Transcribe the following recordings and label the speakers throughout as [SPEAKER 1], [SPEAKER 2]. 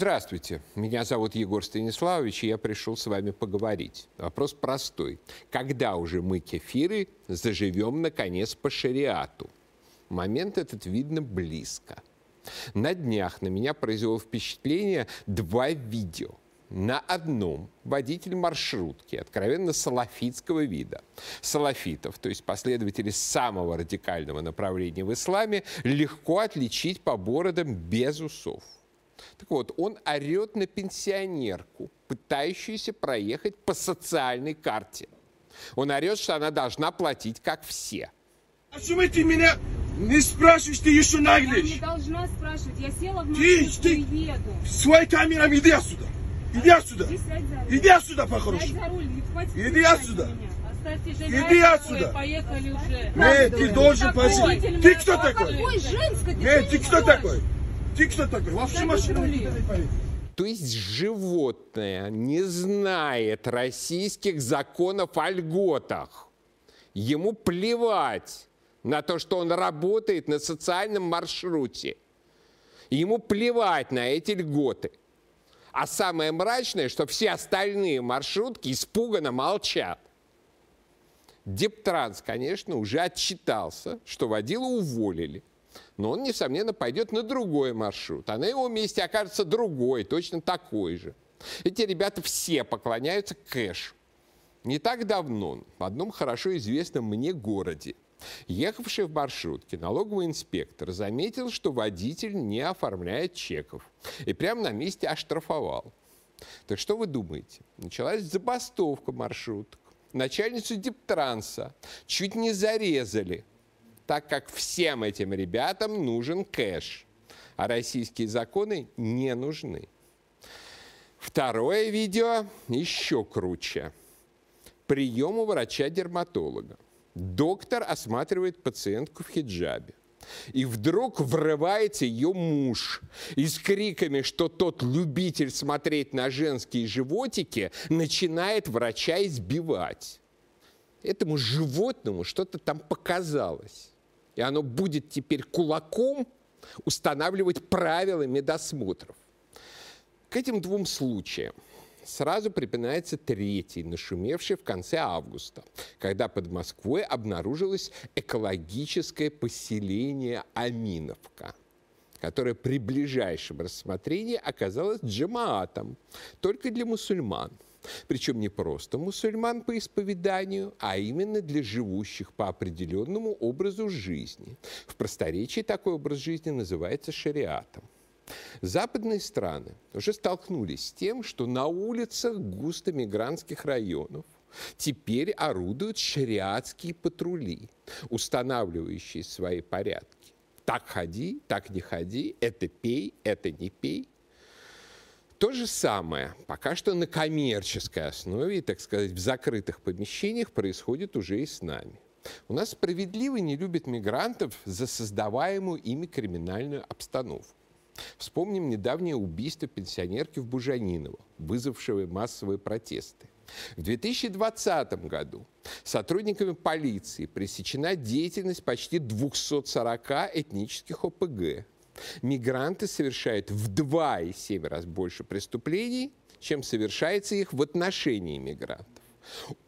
[SPEAKER 1] Здравствуйте, меня зовут Егор Станиславович, и я пришел с вами поговорить. Вопрос простой. Когда уже мы, кефиры, заживем, наконец, по шариату? Момент этот видно близко. На днях на меня произвело впечатление два видео. На одном водитель маршрутки, откровенно салафитского вида. Салафитов, то есть последователи самого радикального направления в исламе, легко отличить по бородам без усов. Так вот, он орет на пенсионерку, пытающуюся проехать по социальной карте. Он орет, что она должна платить, как все.
[SPEAKER 2] Почему ты меня не спрашиваешь, ты еще
[SPEAKER 3] Я не
[SPEAKER 2] наглеешь?
[SPEAKER 3] должна спрашивать. Я села в
[SPEAKER 2] Ты,
[SPEAKER 3] маршрутку
[SPEAKER 2] ты,
[SPEAKER 3] и еду.
[SPEAKER 2] своей камерой иди отсюда. Иди отсюда.
[SPEAKER 3] Иди
[SPEAKER 2] отсюда по-хорошему. Иди отсюда.
[SPEAKER 4] Оставьте
[SPEAKER 2] Иди отсюда.
[SPEAKER 4] поехали уже.
[SPEAKER 2] Нет, ты должен пойти.
[SPEAKER 4] Водитель
[SPEAKER 2] Ты кто такой?
[SPEAKER 3] Ты
[SPEAKER 2] Нет, ты кто такой? Ты кто такой? Вообще поедешь.
[SPEAKER 1] То есть животное не знает российских законов о льготах. Ему плевать на то, что он работает на социальном маршруте. Ему плевать на эти льготы. А самое мрачное, что все остальные маршрутки испуганно молчат. Дептранс, конечно, уже отчитался, что водила уволили. Но он, несомненно, пойдет на другой маршрут. А на его месте окажется другой, точно такой же. Эти ребята все поклоняются кэшу. Не так давно в одном хорошо известном мне городе ехавший в маршрутке налоговый инспектор заметил, что водитель не оформляет чеков. И прямо на месте оштрафовал. Так что вы думаете? Началась забастовка маршруток. Начальницу Диптранса чуть не зарезали, так как всем этим ребятам нужен кэш, а российские законы не нужны. Второе видео еще круче. Прием у врача-дерматолога. Доктор осматривает пациентку в хиджабе. И вдруг врывается ее муж и с криками, что тот любитель смотреть на женские животики, начинает врача избивать. Этому животному что-то там показалось. И оно будет теперь кулаком устанавливать правила медосмотров. К этим двум случаям сразу припинается третий, нашумевший в конце августа, когда под Москвой обнаружилось экологическое поселение Аминовка, которое при ближайшем рассмотрении оказалось джамаатом, только для мусульман. Причем не просто мусульман по исповеданию, а именно для живущих по определенному образу жизни. В просторечии такой образ жизни называется шариатом. Западные страны уже столкнулись с тем, что на улицах густо мигрантских районов теперь орудуют шариатские патрули, устанавливающие свои порядки. Так ходи, так не ходи, это пей, это не пей. То же самое пока что на коммерческой основе и, так сказать, в закрытых помещениях происходит уже и с нами. У нас справедливо не любят мигрантов за создаваемую ими криминальную обстановку. Вспомним недавнее убийство пенсионерки в Бужаниново, вызвавшее массовые протесты. В 2020 году сотрудниками полиции пресечена деятельность почти 240 этнических ОПГ. Мигранты совершают в 2,7 раз больше преступлений, чем совершается их в отношении мигрантов.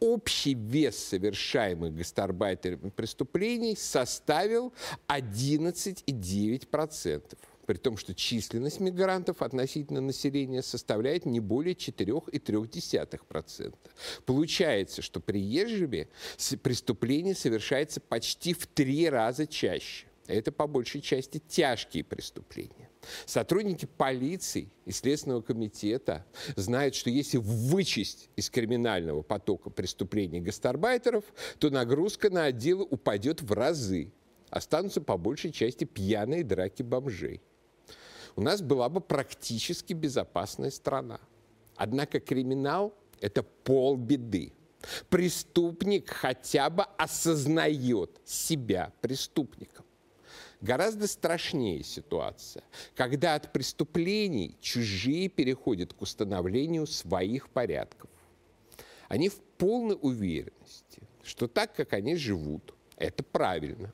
[SPEAKER 1] Общий вес совершаемых гастарбайтерами преступлений составил 11,9% при том, что численность мигрантов относительно населения составляет не более 4,3%. Получается, что приезжими преступление совершается почти в три раза чаще. Это по большей части тяжкие преступления. Сотрудники полиции и Следственного комитета знают, что если вычесть из криминального потока преступлений гастарбайтеров, то нагрузка на отделы упадет в разы. Останутся по большей части пьяные драки бомжей у нас была бы практически безопасная страна. Однако криминал – это полбеды. Преступник хотя бы осознает себя преступником. Гораздо страшнее ситуация, когда от преступлений чужие переходят к установлению своих порядков. Они в полной уверенности, что так, как они живут, это правильно,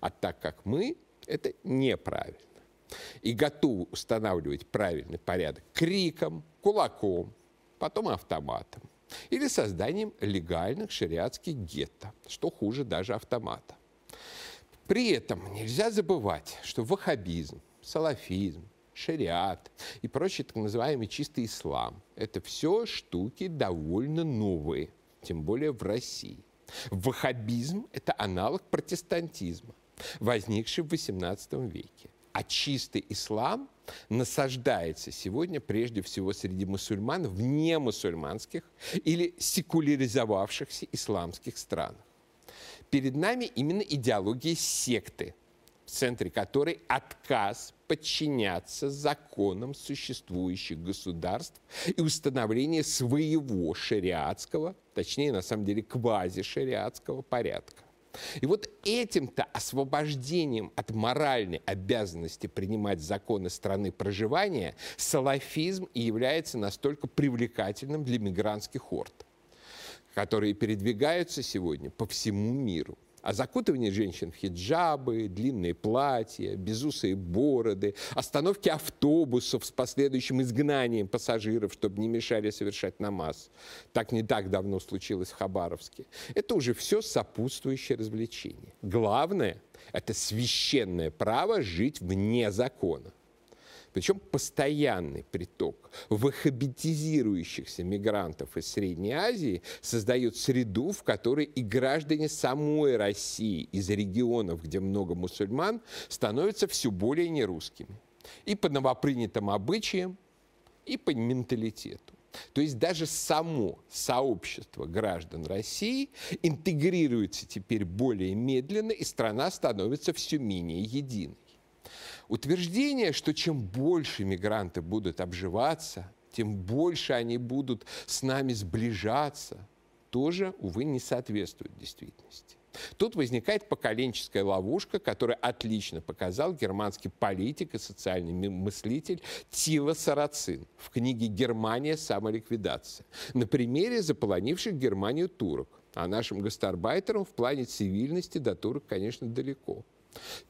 [SPEAKER 1] а так, как мы, это неправильно. и готовы устанавливать правильный порядок криком, кулаком, потом автоматом или созданием легальных шариатских гетто, что хуже даже автомата. При этом нельзя забывать, что ваххабизм, салафизм, шариат и прочий так называемый чистый ислам – это все штуки довольно новые, тем более в России. Ваххабизм – это аналог протестантизма, возникший в XVIII веке. А чистый ислам насаждается сегодня прежде всего среди мусульман в немусульманских или секуляризовавшихся исламских странах. Перед нами именно идеология секты, в центре которой отказ подчиняться законам существующих государств и установление своего шариатского, точнее, на самом деле, квазишариатского порядка. И вот этим-то освобождением от моральной обязанности принимать законы страны проживания салафизм и является настолько привлекательным для мигрантских орд, которые передвигаются сегодня по всему миру – а закутывание женщин в хиджабы, длинные платья, безусые бороды, остановки автобусов с последующим изгнанием пассажиров, чтобы не мешали совершать намаз. Так не так давно случилось в Хабаровске. Это уже все сопутствующее развлечение. Главное – это священное право жить вне закона. Причем постоянный приток ваххабитизирующихся мигрантов из Средней Азии создает среду, в которой и граждане самой России из регионов, где много мусульман, становятся все более нерусскими. И по новопринятым обычаям, и по менталитету. То есть даже само сообщество граждан России интегрируется теперь более медленно, и страна становится все менее единой. Утверждение, что чем больше мигранты будут обживаться, тем больше они будут с нами сближаться, тоже, увы, не соответствует действительности. Тут возникает поколенческая ловушка, которую отлично показал германский политик и социальный мыслитель Тила Сарацин в книге «Германия. Самоликвидация» на примере заполонивших Германию турок. А нашим гастарбайтерам в плане цивильности до турок, конечно, далеко.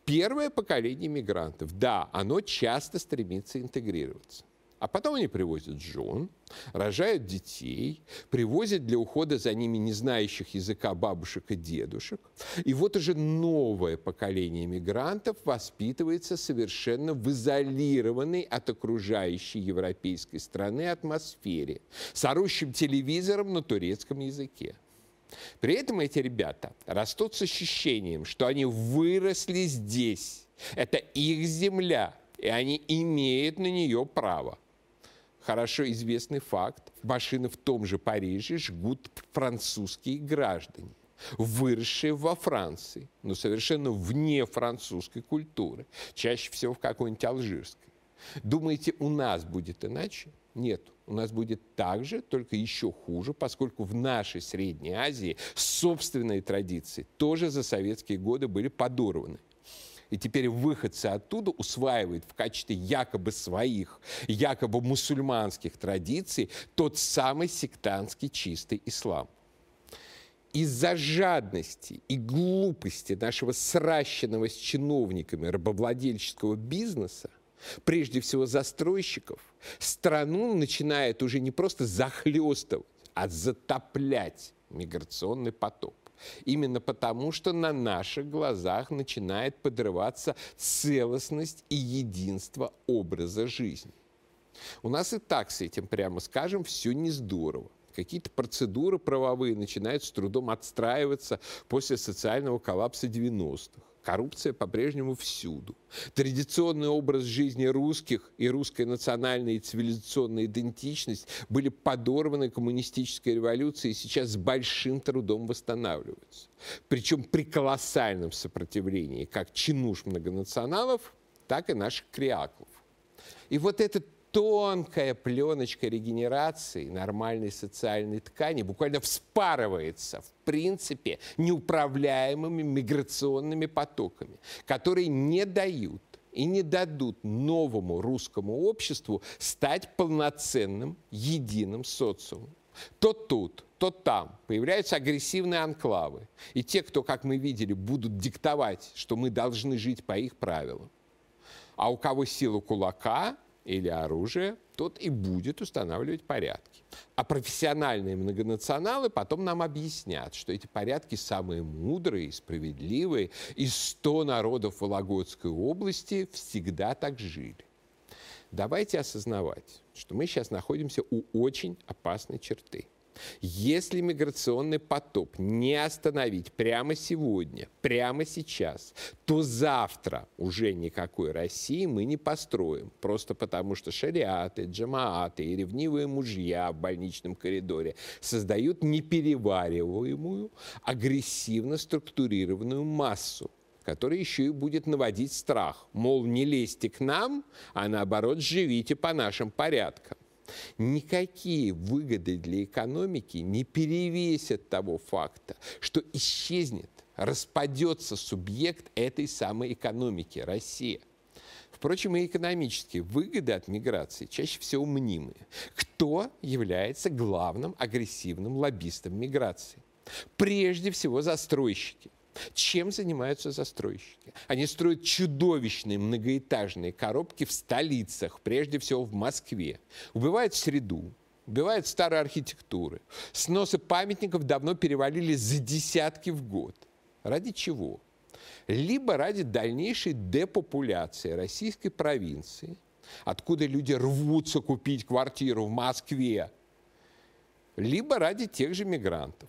[SPEAKER 1] Первое поколение мигрантов, да, оно часто стремится интегрироваться. А потом они привозят жен, рожают детей, привозят для ухода за ними не знающих языка бабушек и дедушек. И вот уже новое поколение мигрантов воспитывается совершенно в изолированной от окружающей европейской страны атмосфере, с орущим телевизором на турецком языке. При этом эти ребята растут с ощущением, что они выросли здесь. Это их земля, и они имеют на нее право. Хорошо известный факт. Машины в том же Париже жгут французские граждане выросшие во Франции, но совершенно вне французской культуры, чаще всего в какой-нибудь алжирской. Думаете, у нас будет иначе? Нет, у нас будет так же, только еще хуже, поскольку в нашей Средней Азии собственные традиции тоже за советские годы были подорваны. И теперь выходцы оттуда усваивают в качестве якобы своих, якобы мусульманских традиций тот самый сектантский чистый ислам. Из-за жадности и глупости нашего сращенного с чиновниками рабовладельческого бизнеса прежде всего застройщиков, страну начинает уже не просто захлестывать, а затоплять миграционный поток. Именно потому, что на наших глазах начинает подрываться целостность и единство образа жизни. У нас и так с этим, прямо скажем, все не здорово. Какие-то процедуры правовые начинают с трудом отстраиваться после социального коллапса 90-х. Коррупция по-прежнему всюду. Традиционный образ жизни русских и русская национальная и цивилизационная идентичность были подорваны коммунистической революцией и сейчас с большим трудом восстанавливаются. Причем при колоссальном сопротивлении как чинуш многонационалов, так и наших креаклов. И вот этот тонкая пленочка регенерации нормальной социальной ткани буквально вспарывается, в принципе, неуправляемыми миграционными потоками, которые не дают и не дадут новому русскому обществу стать полноценным, единым социумом. То тут, то там появляются агрессивные анклавы. И те, кто, как мы видели, будут диктовать, что мы должны жить по их правилам А у кого сила кулака или оружие, тот и будет устанавливать порядки. А профессиональные многонационалы потом нам объяснят, что эти порядки самые мудрые и справедливые, и 100 народов Вологодской области всегда так жили. Давайте осознавать, что мы сейчас находимся у очень опасной черты – если миграционный поток не остановить прямо сегодня, прямо сейчас, то завтра уже никакой России мы не построим. Просто потому, что шариаты, джамааты и ревнивые мужья в больничном коридоре создают неперевариваемую, агрессивно структурированную массу, которая еще и будет наводить страх. Мол, не лезьте к нам, а наоборот, живите по нашим порядкам. Никакие выгоды для экономики не перевесят того факта, что исчезнет, распадется субъект этой самой экономики – Россия. Впрочем, и экономические выгоды от миграции чаще всего мнимые. Кто является главным агрессивным лоббистом миграции? Прежде всего застройщики. Чем занимаются застройщики? Они строят чудовищные многоэтажные коробки в столицах, прежде всего в Москве. Убивают среду, убивают старые архитектуры. Сносы памятников давно перевалили за десятки в год. Ради чего? Либо ради дальнейшей депопуляции российской провинции, откуда люди рвутся купить квартиру в Москве, либо ради тех же мигрантов.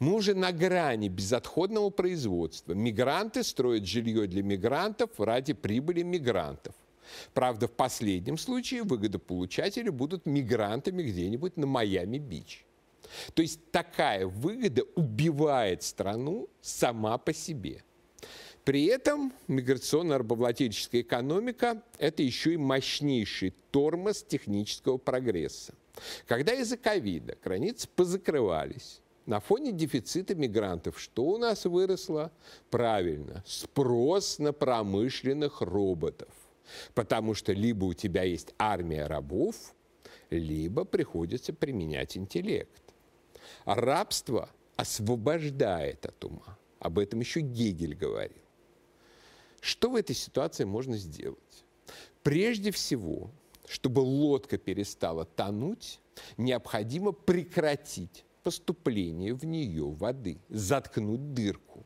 [SPEAKER 1] Мы уже на грани безотходного производства. Мигранты строят жилье для мигрантов ради прибыли мигрантов. Правда, в последнем случае выгодополучатели будут мигрантами где-нибудь на Майами-Бич. То есть такая выгода убивает страну сама по себе. При этом миграционно-рабовладельческая экономика – это еще и мощнейший тормоз технического прогресса. Когда из-за ковида границы позакрывались, на фоне дефицита мигрантов что у нас выросло? Правильно, спрос на промышленных роботов. Потому что либо у тебя есть армия рабов, либо приходится применять интеллект. Рабство освобождает от ума. Об этом еще Гегель говорил. Что в этой ситуации можно сделать? Прежде всего, чтобы лодка перестала тонуть, необходимо прекратить поступления в нее воды, заткнуть дырку.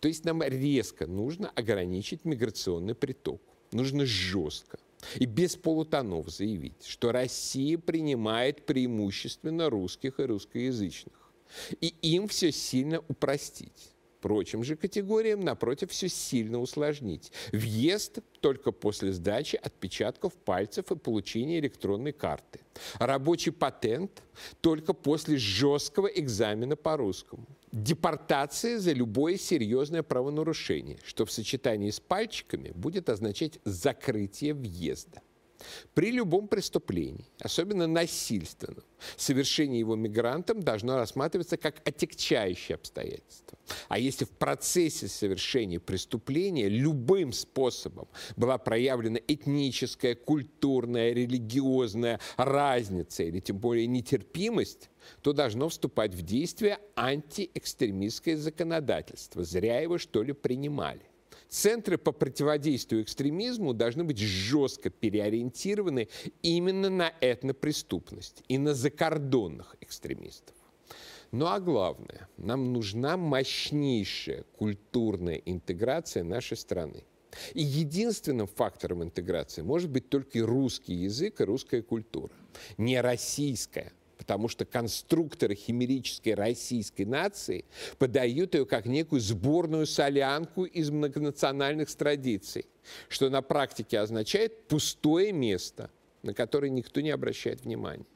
[SPEAKER 1] То есть нам резко нужно ограничить миграционный приток. Нужно жестко и без полутонов заявить, что Россия принимает преимущественно русских и русскоязычных. И им все сильно упростить. Прочим же категориям, напротив, все сильно усложнить. Въезд только после сдачи отпечатков пальцев и получения электронной карты. Рабочий патент только после жесткого экзамена по русскому. Депортация за любое серьезное правонарушение, что в сочетании с пальчиками будет означать закрытие въезда. При любом преступлении, особенно насильственном, совершение его мигрантом должно рассматриваться как отягчающее обстоятельство. А если в процессе совершения преступления любым способом была проявлена этническая, культурная, религиозная разница или тем более нетерпимость, то должно вступать в действие антиэкстремистское законодательство. Зря его, что ли, принимали. Центры по противодействию экстремизму должны быть жестко переориентированы именно на этнопреступность и на закордонных экстремистов. Ну а главное, нам нужна мощнейшая культурная интеграция нашей страны. И единственным фактором интеграции может быть только русский язык и русская культура, не российская – потому что конструкторы химерической российской нации подают ее как некую сборную солянку из многонациональных традиций, что на практике означает пустое место, на которое никто не обращает внимания.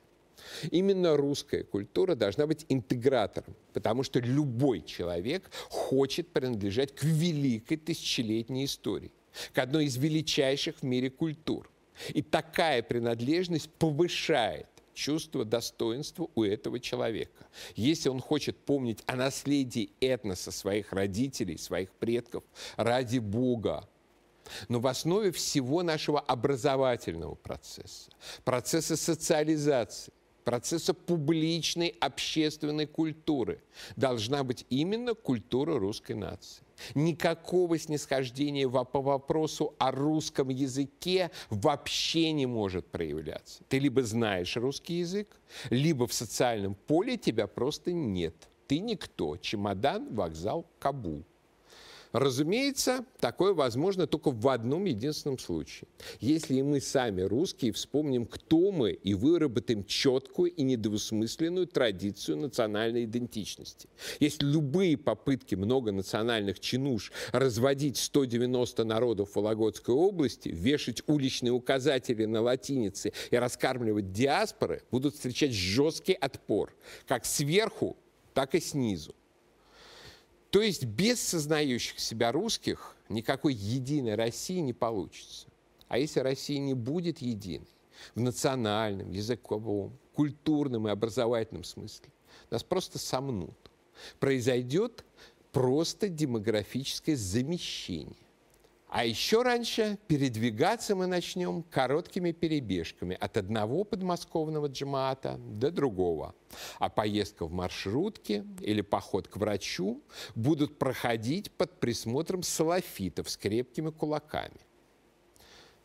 [SPEAKER 1] Именно русская культура должна быть интегратором, потому что любой человек хочет принадлежать к великой тысячелетней истории, к одной из величайших в мире культур. И такая принадлежность повышает чувство достоинства у этого человека. Если он хочет помнить о наследии этноса своих родителей, своих предков, ради Бога, но в основе всего нашего образовательного процесса, процесса социализации, процесса публичной общественной культуры должна быть именно культура русской нации. Никакого снисхождения по вопросу о русском языке вообще не может проявляться. Ты либо знаешь русский язык, либо в социальном поле тебя просто нет. Ты никто. Чемодан, вокзал, Кабул. Разумеется, такое возможно только в одном единственном случае. Если мы сами русские вспомним, кто мы, и выработаем четкую и недвусмысленную традицию национальной идентичности. Если любые попытки многонациональных чинуш разводить 190 народов Вологодской области, вешать уличные указатели на латинице и раскармливать диаспоры будут встречать жесткий отпор, как сверху, так и снизу. То есть без сознающих себя русских никакой единой России не получится. А если Россия не будет единой в национальном, языковом, культурном и образовательном смысле, нас просто сомнут. Произойдет просто демографическое замещение. А еще раньше передвигаться мы начнем короткими перебежками от одного подмосковного джамаата до другого. А поездка в маршрутке или поход к врачу будут проходить под присмотром салафитов с крепкими кулаками.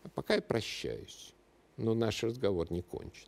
[SPEAKER 1] А пока я прощаюсь, но наш разговор не кончен.